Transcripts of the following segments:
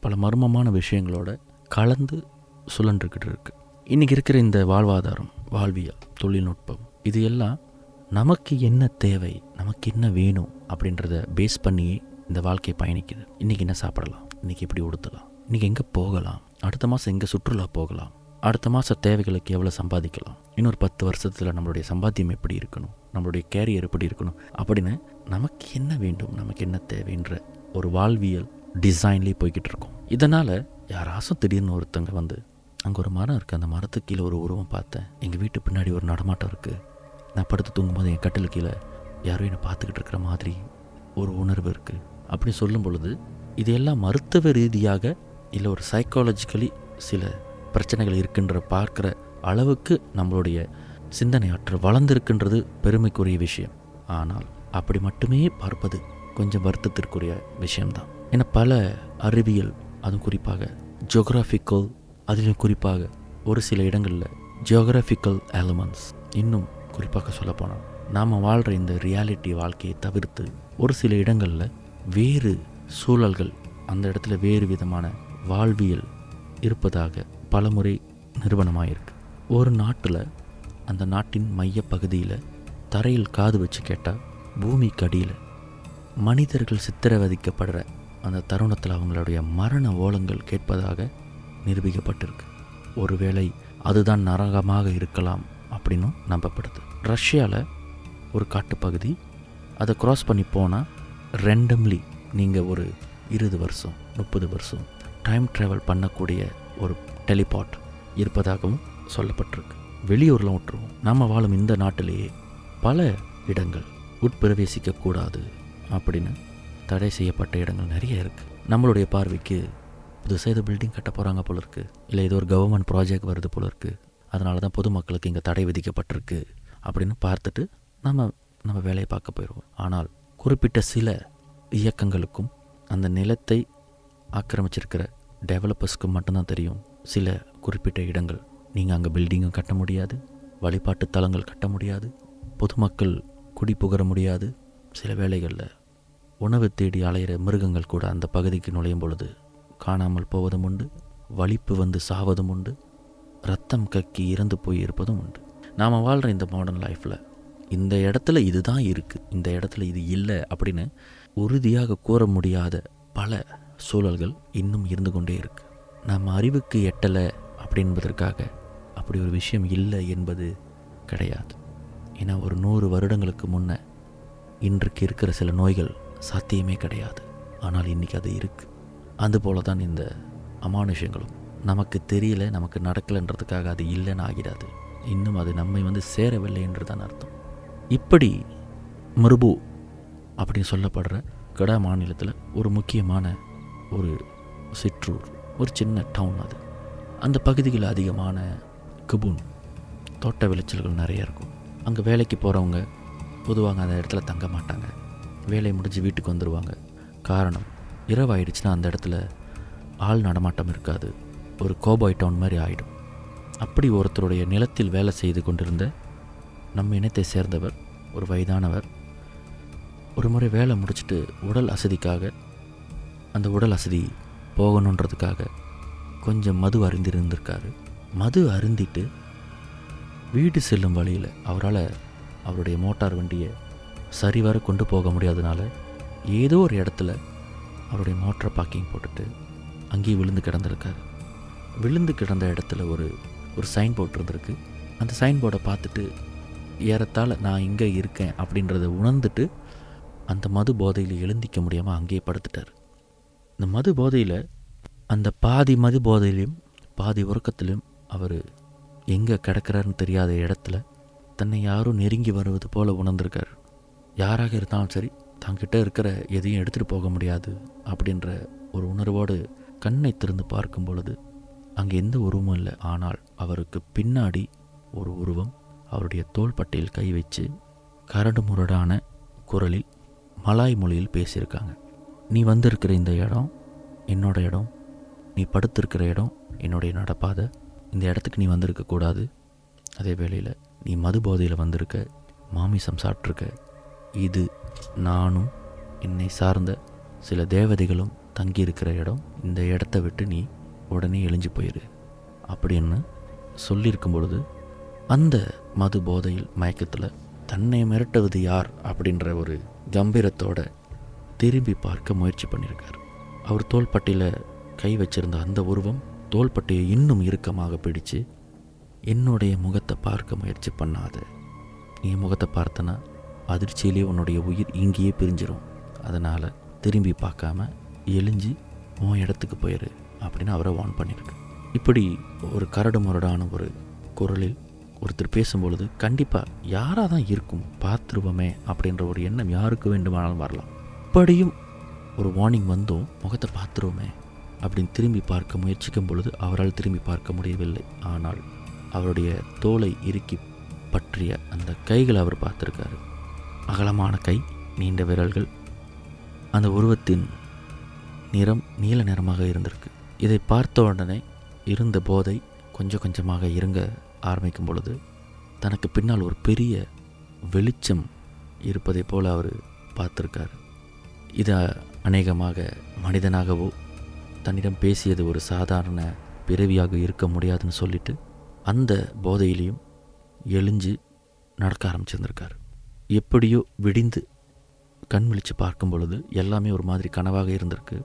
பல மர்மமான விஷயங்களோட கலந்து சுழன்றுக்கிட்டு இருக்கு இன்றைக்கி இருக்கிற இந்த வாழ்வாதாரம் வாழ்வியல் தொழில்நுட்பம் இது எல்லாம் நமக்கு என்ன தேவை நமக்கு என்ன வேணும் அப்படின்றத பேஸ் பண்ணியே இந்த வாழ்க்கை பயணிக்குது. இன்றைக்கி என்ன சாப்பிடலாம்? இன்றைக்கி எப்படி உடுத்தலாம்? இன்றைக்கி எங்கே போகலாம்? அடுத்த மாதம் எங்கே சுற்றுலா போகலாம்? அடுத்த மாத தேவைகளுக்கு எவ்வளோ சம்பாதிக்கலாம்? இன்னொரு பத்து வருஷத்தில் நம்மளுடைய சம்பாத்தியம் எப்படி இருக்கணும்? நம்மளுடைய கேரியர் எப்படி இருக்கணும்? அப்படின்னு நமக்கு என்ன வேண்டும்? நமக்கு என்ன தேவைன்ற ஒரு வாழ்வியல் டிசைன்லேயே போய்கிட்டு இருக்கோம் இதனால் யாராச்சும் திடீர்னு ஒருத்தங்க வந்து அங்கே ஒரு மரம் இருக்குது அந்த மரத்துக்கு கீழே ஒரு உருவம் பார்த்தேன். எங்கள் வீட்டு பின்னாடி ஒரு நடமாட்டம் இருக்குது நான் படுத்து தூங்கும்போது என் கட்டில் கீழே யாரோ என்னை பார்த்துக்கிட்டு இருக்கிற மாதிரி ஒரு உணர்வு இருக்குது அப்படி சொல்லும் பொழுது இது எல்லாம் மருத்துவ ரீதியாக இல்லை ஒரு சைக்காலஜிக்கலி சில பிரச்சனைகள் இருக்குன்ற பார்க்குற அளவுக்கு நம்மளுடைய சிந்தனை ஆற்று வளர்ந்துருக்குன்றது பெருமைக்குரிய விஷயம். ஆனால் அப்படி மட்டுமே பார்ப்பது கொஞ்சம் வருத்தத்திற்குரிய விஷயம்தான். என பல அறிவியல் அதுவும் குறிப்பாக ஜியோகிராஃபிக்கல் அதிலும் குறிப்பாக ஒரு சில இடங்களில் ஜியோகிராஃபிக்கல் எலமெண்ட்ஸ் இன்னும் குறிப்பாக சொல்லப்போனால் நாம் வாழ்கிற இந்த ரியாலிட்டி வாழ்க்கையை தவிர்த்து ஒரு சில இடங்களில் வேறு சூழல்கள் அந்த இடத்துல வேறு விதமான வாழ்வியல் இருப்பதாக பலமுறை நிறுவனமாயிருக்கு. ஒரு நாட்டில் அந்த நாட்டின் மையப்பகுதியில் தரையில் காது வச்சு கேட்டால் பூமிக்கு அடியில் மனிதர்கள் சித்திரவதிக்கப்படுற அந்த தருணத்தில் அவங்களுடைய மரண ஓலங்கள் கேட்பதாக நிரூபிக்கப்பட்டிருக்கு. ஒருவேளை அதுதான் நரகமாக இருக்கலாம் அப்படின்னும் நம்பப்படுது. ரஷ்யாவில் ஒரு காட்டுப்பகுதி அதை க்ராஸ் பண்ணி போனால் ரெண்டம்லி நீங்கள் ஒரு இருபது வருஷம் முப்பது வருஷம் டைம் ட்ராவல் பண்ணக்கூடிய ஒரு டெலிபாட் இருப்பதாகவும் சொல்லப்பட்டிருக்கு. வெளியூரில் விட்டுருவோம். நம்ம வாழும் இந்த நாட்டிலேயே பல இடங்கள் உட்பிரவேசிக்கக்கூடாது அப்படின்னு தடை செய்யப்பட்ட இடங்கள் நிறைய இருக்குது நம்மளுடைய பார்வைக்கு புதுசாக ஏதோ பில்டிங் கட்ட போகிறாங்க போல இருக்குது இல்லை ஏதோ ஒரு கவர்மெண்ட் ப்ராஜெக்ட் வருது போல இருக்குது அதனால தான் பொதுமக்களுக்கு இங்கே தடை விதிக்கப்பட்டிருக்கு அப்படின்னு பார்த்துட்டு நம்ம நம்ம வேலையை பார்க்க போயிடுவோம். ஆனால் குறிப்பிட்ட சில இயக்கங்களுக்கும் அந்த நிலத்தை ஆக்கிரமிச்சிருக்கிற டெவலப்பர்ஸ்க்கு மட்டும்தான் தெரியும். சில குறிப்பிட்ட இடங்கள் நீங்கள் அங்கே பில்டிங்கும் கட்ட முடியாது. வழிபாட்டு தலங்கள் கட்ட முடியாது. பொதுமக்கள் குடி புகர முடியாது. சில வேளைகளில் உணவு தேடி அலையிற மிருகங்கள் கூட அந்த பகுதிக்கு நுழையும் பொழுது காணாமல் போவதும் உண்டு வலிப்பு வந்து சாவதும் உண்டு ரத்தம் கக்கி இறந்து போய் இருப்பதும் உண்டு. நாம் வாழ்கிற இந்த மாடர்ன் லைஃப்பில் இந்த இடத்துல இதுதான் இருக்குது இந்த இடத்துல இது இல்லை அப்படின்னு உறுதியாக கூற முடியாத பல சூழல்கள் இன்னும் இருந்து கொண்டே இருக்குது நம்ம அறிவுக்கு எட்டலை அப்படின்பதற்காக அப்படி ஒரு விஷயம் இல்லை என்பது கிடையாது. ஏன்னா ஒரு நூறு வருடங்களுக்கு முன்ன இன்றைக்கு இருக்கிற சில நோய்கள் சாத்தியமே கிடையாது. ஆனால் இன்றைக்கி அது இருக்குது அதுபோல தான் இந்த அமானுஷங்களும் நமக்கு தெரியல நமக்கு நடக்கலைன்றதுக்காக அது இல்லைன்னு ஆகிடாது இன்னும் அது நம்மை வந்து சேரவில்லை தான் அர்த்தம். இப்படி மிருபு அப்படின்னு சொல்லப்படுற கடா மாநிலத்தில் ஒரு முக்கியமான ஒரு சிற்றூர் ஒரு சின்ன டவுன் அது. அந்த பகுதியில் அதிகமான குபூன் தோட்ட விளைச்சல்கள் நிறைய இருக்கும். அங்கே வேலைக்கு போகிறவங்க பொதுவாக அந்த இடத்துல தங்க மாட்டாங்க. வேலை முடிஞ்சு வீட்டுக்கு வந்துடுவாங்க காரணம் இரவு ஆயிடுச்சுன்னா அந்த இடத்துல ஆள் நடமாட்டம் இருக்காது. ஒரு கோபாய் டவுன் மாதிரி ஆகிடும் அப்படி ஒருத்தருடைய நிலத்தில் வேலை செய்து கொண்டிருந்த நம்ம இனத்தை சேர்ந்தவர் ஒரு வயதானவர் ஒரு முறை வேலை முடிச்சுட்டு உடல் அசதிக்காக அந்த உடல் அசதி போகணுன்றதுக்காக கொஞ்சம் மது அருந்திருந்திருக்காரு. மது அருந்திட்டு வீடு செல்லும் வழியில் அவரால் அவருடைய மோட்டார் வண்டியை சரிவர கொண்டு போக முடியாதனால ஏதோ ஒரு இடத்துல அவருடைய மோட்டரை பார்க்கிங் போட்டுட்டு அங்கேயே விழுந்து கிடந்திருக்காரு. விழுந்து கிடந்த இடத்துல ஒரு ஒரு சைன் போர்ட் இருந்திருக்கு. அந்த சைன் போர்டை பார்த்துட்டு ஏறத்தால் நான் இங்கே இருக்கேன் அப்படின்றத உணர்ந்துட்டு அந்த மது போதையில் எழுந்திக்க முடியாமல் அங்கேயே படுத்துட்டார். இந்த மது போதையில் அந்த பாதி மது போதையிலையும் பாதி உறக்கத்திலையும் அவர் எங்கே கிடக்கிறாருன்னு தெரியாத இடத்துல தன்னை யாரும் நெருங்கி வருவது போல் உணர்ந்திருக்கார். யாராக இருந்தாலும் சரி தங்கிட்ட இருக்கிற எதையும் எடுத்துகிட்டு போக முடியாது அப்படின்ற ஒரு உணர்வோடு கண்ணை திறந்து பார்க்கும் பொழுது அங்கே எந்த உருவமும் இல்லை. ஆனால் அவருக்கு பின்னாடி ஒரு உருவம் அவருடைய தோள்பட்டையில் கை வச்சு கரடு முரடான குரலில் மலாய் மொழியில் பேசியிருக்காங்க. நீ வந்திருக்கிற இந்த இடம் என்னோட இடம். நீ படுத்திருக்கிற இடம் என்னுடைய நடப்பாதை. இந்த இடத்துக்கு நீ வந்திருக்க கூடாது அதே வேளையில் நீ மது போதையில் வந்திருக்க மாமிசம் சாப்பிட்ருக்க இது நானும் என்னை சார்ந்த சில தேவதைகளும் தங்கியிருக்கிற இடம். இந்த இடத்த விட்டு நீ உடனே எழிஞ்சு போயிரு. அப்படின்னு சொல்லியிருக்கும் பொழுது அந்த மது போதையில் மயக்கத்தில் தன்னை மிரட்டுவது யார் அப்படின்ற ஒரு கம்பீரத்தோட திரும்பி பார்க்க முயற்சி பண்ணியிருக்கார். அவர் தோள்பட்டியில் கை வச்சிருந்த அந்த உருவம் தோள்பட்டையை இன்னும் இறுக்கமாக பிடிச்சு என்னுடைய முகத்தை பார்க்க முயற்சி பண்ணாத. நீ முகத்தை பார்த்தனா அதிர்ச்சியிலே உன்னுடைய உயிர் இங்கேயே பிரிஞ்சிடும் அதனால் திரும்பி பார்க்காம எழிஞ்சு உன் இடத்துக்கு போயிரு அப்படின்னு அவரை வார்ன் பண்ணியிருக்கு இப்படி ஒரு கரடு முரடான ஒரு குரலில் ஒருத்தர் பேசும்பொழுது கண்டிப்பாக யாராக தான் இருக்கும் பார்த்துருவோமே அப்படின்ற ஒரு எண்ணம் யாருக்கு வேண்டுமானாலும் வரலாம். அப்படியும் ஒரு வார்னிங் வந்தோம் முகத்தை பார்த்துருவோமே அப்படின்னு திரும்பி பார்க்க முயற்சிக்கும் பொழுது அவரால் திரும்பி பார்க்க முடியவில்லை. ஆனால் அவருடைய தோலை இறுக்கி பற்றிய அந்த கைகளை அவர் பார்த்துருக்காரு. அகலமான கை நீண்ட விரல்கள். அந்த உருவத்தின் நிறம் நீல நிறமாக இருந்திருக்கு. இதை பார்த்த உடனே இருந்த போதை கொஞ்சம் கொஞ்சமாக இறங்க ஆரம்பிக்கும் பொழுது தனக்கு பின்னால் ஒரு பெரிய வெளிச்சம் இருப்பதைப் போல் அவர் பார்த்துருக்காரு. இது அநேகமாக மனிதனாகவோ தன்னிடம் பேசியது ஒரு சாதாரண பிறவியாக இருக்க முடியாதுன்னு சொல்லிட்டு அந்த போதையிலையும் எழிஞ்சு நடக்க ஆரம்பிச்சிருந்திருக்கார். எப்படியோ விடிந்து கண் விழித்து பார்க்கும் பொழுது எல்லாமே ஒரு மாதிரி கனவாக இருந்திருக்கு.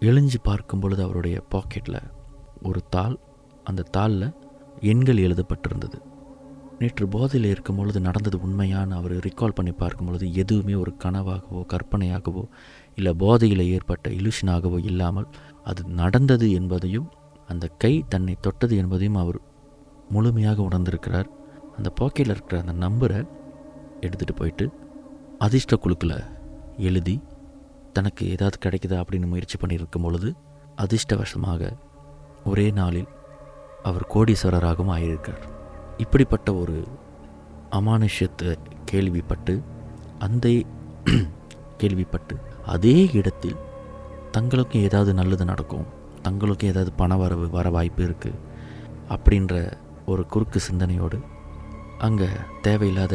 எழிஞ்சு பார்க்கும் பொழுது அவருடைய பாக்கெட்டில் ஒரு தாள் அந்த தாளில் எண்கள் எழுதப்பட்டிருந்தது. நேற்று போதையில் இருக்கும் பொழுது நடந்தது உண்மையான அவர் ரிகால் பண்ணி பார்க்கும் பொழுது எதுவுமே ஒரு கனவாகவோ கற்பனையாகவோ இல்லை போதையில் ஏற்பட்ட இலுஷனாகவோ இல்லாமல் அது நடந்தது என்பதையும் அந்த கை தன்னை தொட்டது என்பதையும் அவர் முழுமையாக உணர்ந்திருக்கிறார். அந்த பாக்கெட்டில் இருக்கிற அந்த நம்பரை எடுத்துகிட்டு போயிட்டு அதிர்ஷ்ட குழுக்கில் எழுதி தனக்கு ஏதாவது கிடைக்குதா? அப்படின்னு முயற்சி பண்ணியிருக்கும் பொழுது அதிர்ஷ்டவசமாக ஒரே நாளில் அவர் கோடீஸ்வரராகவும் ஆகியிருக்கார் இப்படிப்பட்ட ஒரு அமானுஷ்யத்தை கேள்விப்பட்டு அந்த கேள்விப்பட்டு அதே இடத்தில் தங்களுக்கும் ஏதாவது நல்லது நடக்கும் தங்களுக்கும் ஏதாவது பண வரவு வர வாய்ப்பு இருக்குது அப்படின்ற ஒரு குறுக்கு சிந்தனையோடு அங்கே தேவையில்லாத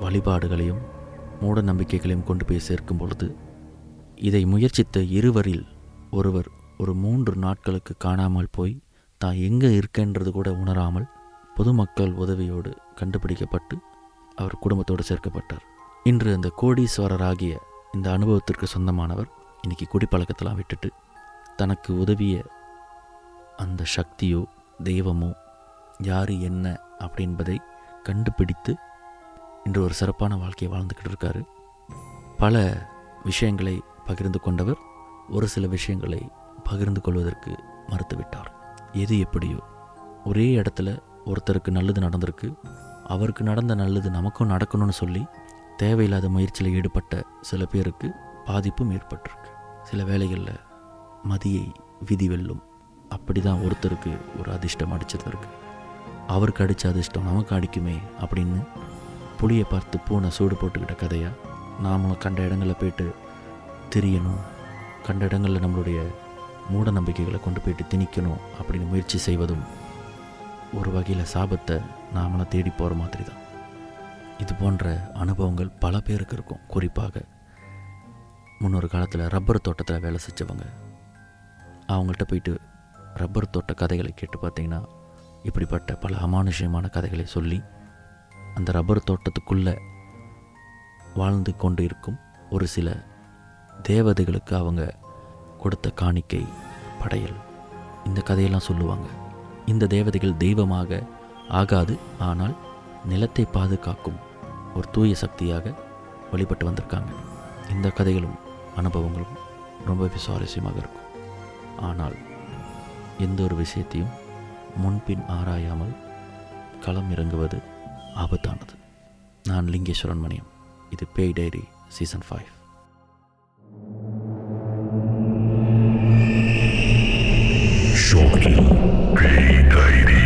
வழிபாடுகளையும் மூட நம்பிக்கைகளையும் கொண்டு போய் சேர்க்கும் பொழுது இதை முயற்சித்த இருவரில் ஒருவர் ஒரு மூன்று நாட்களுக்கு காணாமல் போய் தான் எங்கே இருக்கேன்றது கூட உணராமல் பொதுமக்கள் உதவியோடு கண்டுபிடிக்கப்பட்டு அவர் குடும்பத்தோடு சேர்க்கப்பட்டார். இன்று அந்த கோடீஸ்வரராகிய இந்த அனுபவத்திற்கு சொந்தமானவர் இன்னைக்கு குடிப்பழக்கத்தெல்லாம் விட்டுட்டு தனக்கு உதவிய அந்த சக்தியோ தெய்வமோ யார் என்ன அப்படின்பதை கண்டுபிடித்து இன்று ஒரு சிறப்பான வாழ்க்கையை வாழ்ந்துக்கிட்டு இருக்காரு. பல விஷயங்களை பகிர்ந்து கொண்டவர் ஒரு சில விஷயங்களை பகிர்ந்து கொள்வதற்கு மறுத்துவிட்டார். எது எப்படியோ ஒரே இடத்துல ஒருத்தருக்கு நல்லது நடந்திருக்கு அவருக்கு நடந்த நல்லது நமக்கும் நடக்கணும்னு சொல்லி தேவையில்லாத முயற்சியில் ஈடுபட்ட சில பேருக்கு பாதிப்பும் ஏற்பட்டிருக்கு. சில வேளைகளில் மதியை விதி வெல்லும் அப்படி தான் ஒருத்தருக்கு ஒரு அதிர்ஷ்டம் அடிச்சிருந்திருக்கு அவருக்கு அடித்த அதிர்ஷ்டம் நமக்கு அடிக்குமே அப்படின்னு புளியை பார்த்து பூனை சூடு போட்டுக்கிட்ட கதையாக நாமளும் கண்ட இடங்களில் போயிட்டு திரியணும். கண்ட இடங்களில் நம்மளுடைய மூட நம்பிக்கைகளை கொண்டு போயிட்டு திணிக்கணும் அப்படின்னு முயற்சி செய்வதும் ஒரு வகையில் சாபத்தை நாமளாம் தேடி போகிற மாதிரி தான் இது போன்ற அனுபவங்கள் பல பேருக்கு இருக்கும். குறிப்பாக முன்னொரு காலத்தில் ரப்பர் தோட்டத்தில் வேலை செஞ்சவங்க. அவங்கள்ட்ட போயிட்டு ரப்பர் தோட்ட கதைகளை கேட்டு பார்த்தீங்கன்னா இப்படிப்பட்ட பல அமானுஷ்யமான கதைகளை சொல்லி அந்த ரப்பர் தோட்டத்துக்குள்ளே வாழ்ந்து கொண்டு இருக்கும் ஒரு சில தேவதைகளுக்கு அவங்க கொடுத்த காணிக்கை படையல். இந்த கதையெல்லாம் சொல்லுவாங்க. இந்த தேவதைகள் தெய்வமாக ஆகாது ஆனால் நிலத்தை பாதுகாக்கும் ஒரு தூய சக்தியாக வழிபட்டு வந்திருக்காங்க. இந்த கதைகளும் அனுபவங்களும் ரொம்ப சுவாரஸ்யமாக இருக்கும். ஆனால் எந்த ஒரு விஷயத்தையும் முன்பின் ஆராயாமல் களம் இறங்குவது ஆபத்தானது. நான் லிங்கேஸ்வரன் மணியம். இது பேய் டைரி சீசன் ஃபைவ். ஷோக்கில் பேய் Diary.